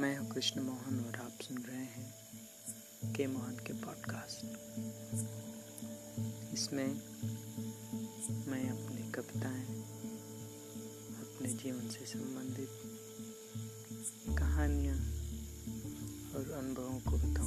मैं हूँ कृष्ण मोहन और आप सुन रहे हैं के मोहन के पॉडकास्ट इसमें मैं अपनी कविताएँ, अपने जीवन से संबंधित कहानियाँ और अनुभवों को बता